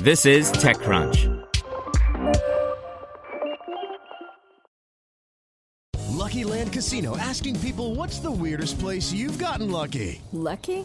This is TechCrunch. Lucky Land Casino asking people what's the weirdest place you've gotten lucky? Lucky?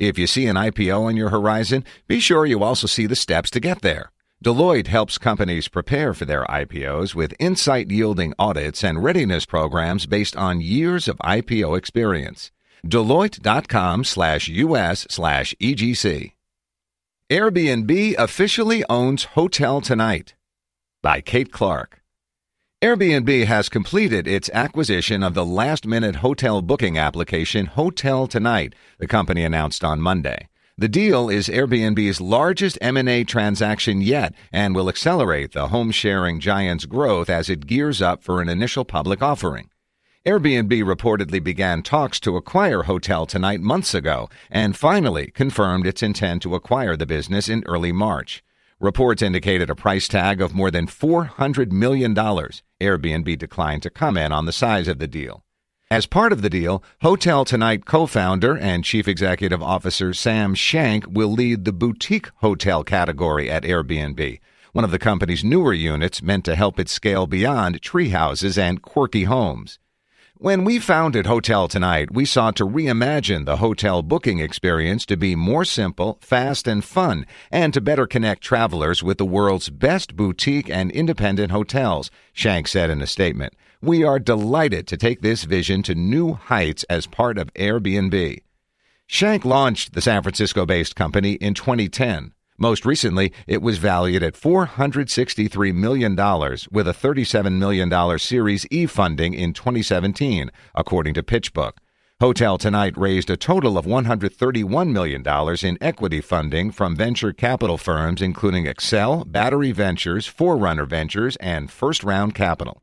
If you see an IPO on your horizon, be sure you also see the steps to get there. Deloitte helps companies prepare for their IPOs with insight yielding audits and readiness programs based on years of IPO experience. Deloitte.com slash US slash EGC. Airbnb officially owns Hotel Tonight by Kate Clark. Airbnb has completed its acquisition of the last minute hotel booking application Hotel Tonight, the company announced on Monday. The deal is Airbnb's largest M&A transaction yet and will accelerate the home sharing giant's growth as it gears up for an initial public offering. Airbnb reportedly began talks to acquire Hotel Tonight months ago and finally confirmed its intent to acquire the business in early March. Reports indicated a price tag of more than $400 million. Airbnb declined to comment on the size of the deal. As part of the deal, Hotel Tonight co founder and Chief Executive Officer Sam Shank will lead the boutique hotel category at Airbnb, one of the company's newer units meant to help it scale beyond tree houses and quirky homes. When we founded Hotel Tonight, we sought to reimagine the hotel booking experience to be more simple, fast, and fun, and to better connect travelers with the world's best boutique and independent hotels, Shank said in a statement. We are delighted to take this vision to new heights as part of Airbnb. Shank launched the San Francisco based company in 2010. Most recently, it was valued at $463 million with a $37 million Series E funding in 2017, according to PitchBook. Hotel Tonight raised a total of $131 million in equity funding from venture capital firms including Accel, Battery Ventures, Forerunner Ventures, and First Round Capital.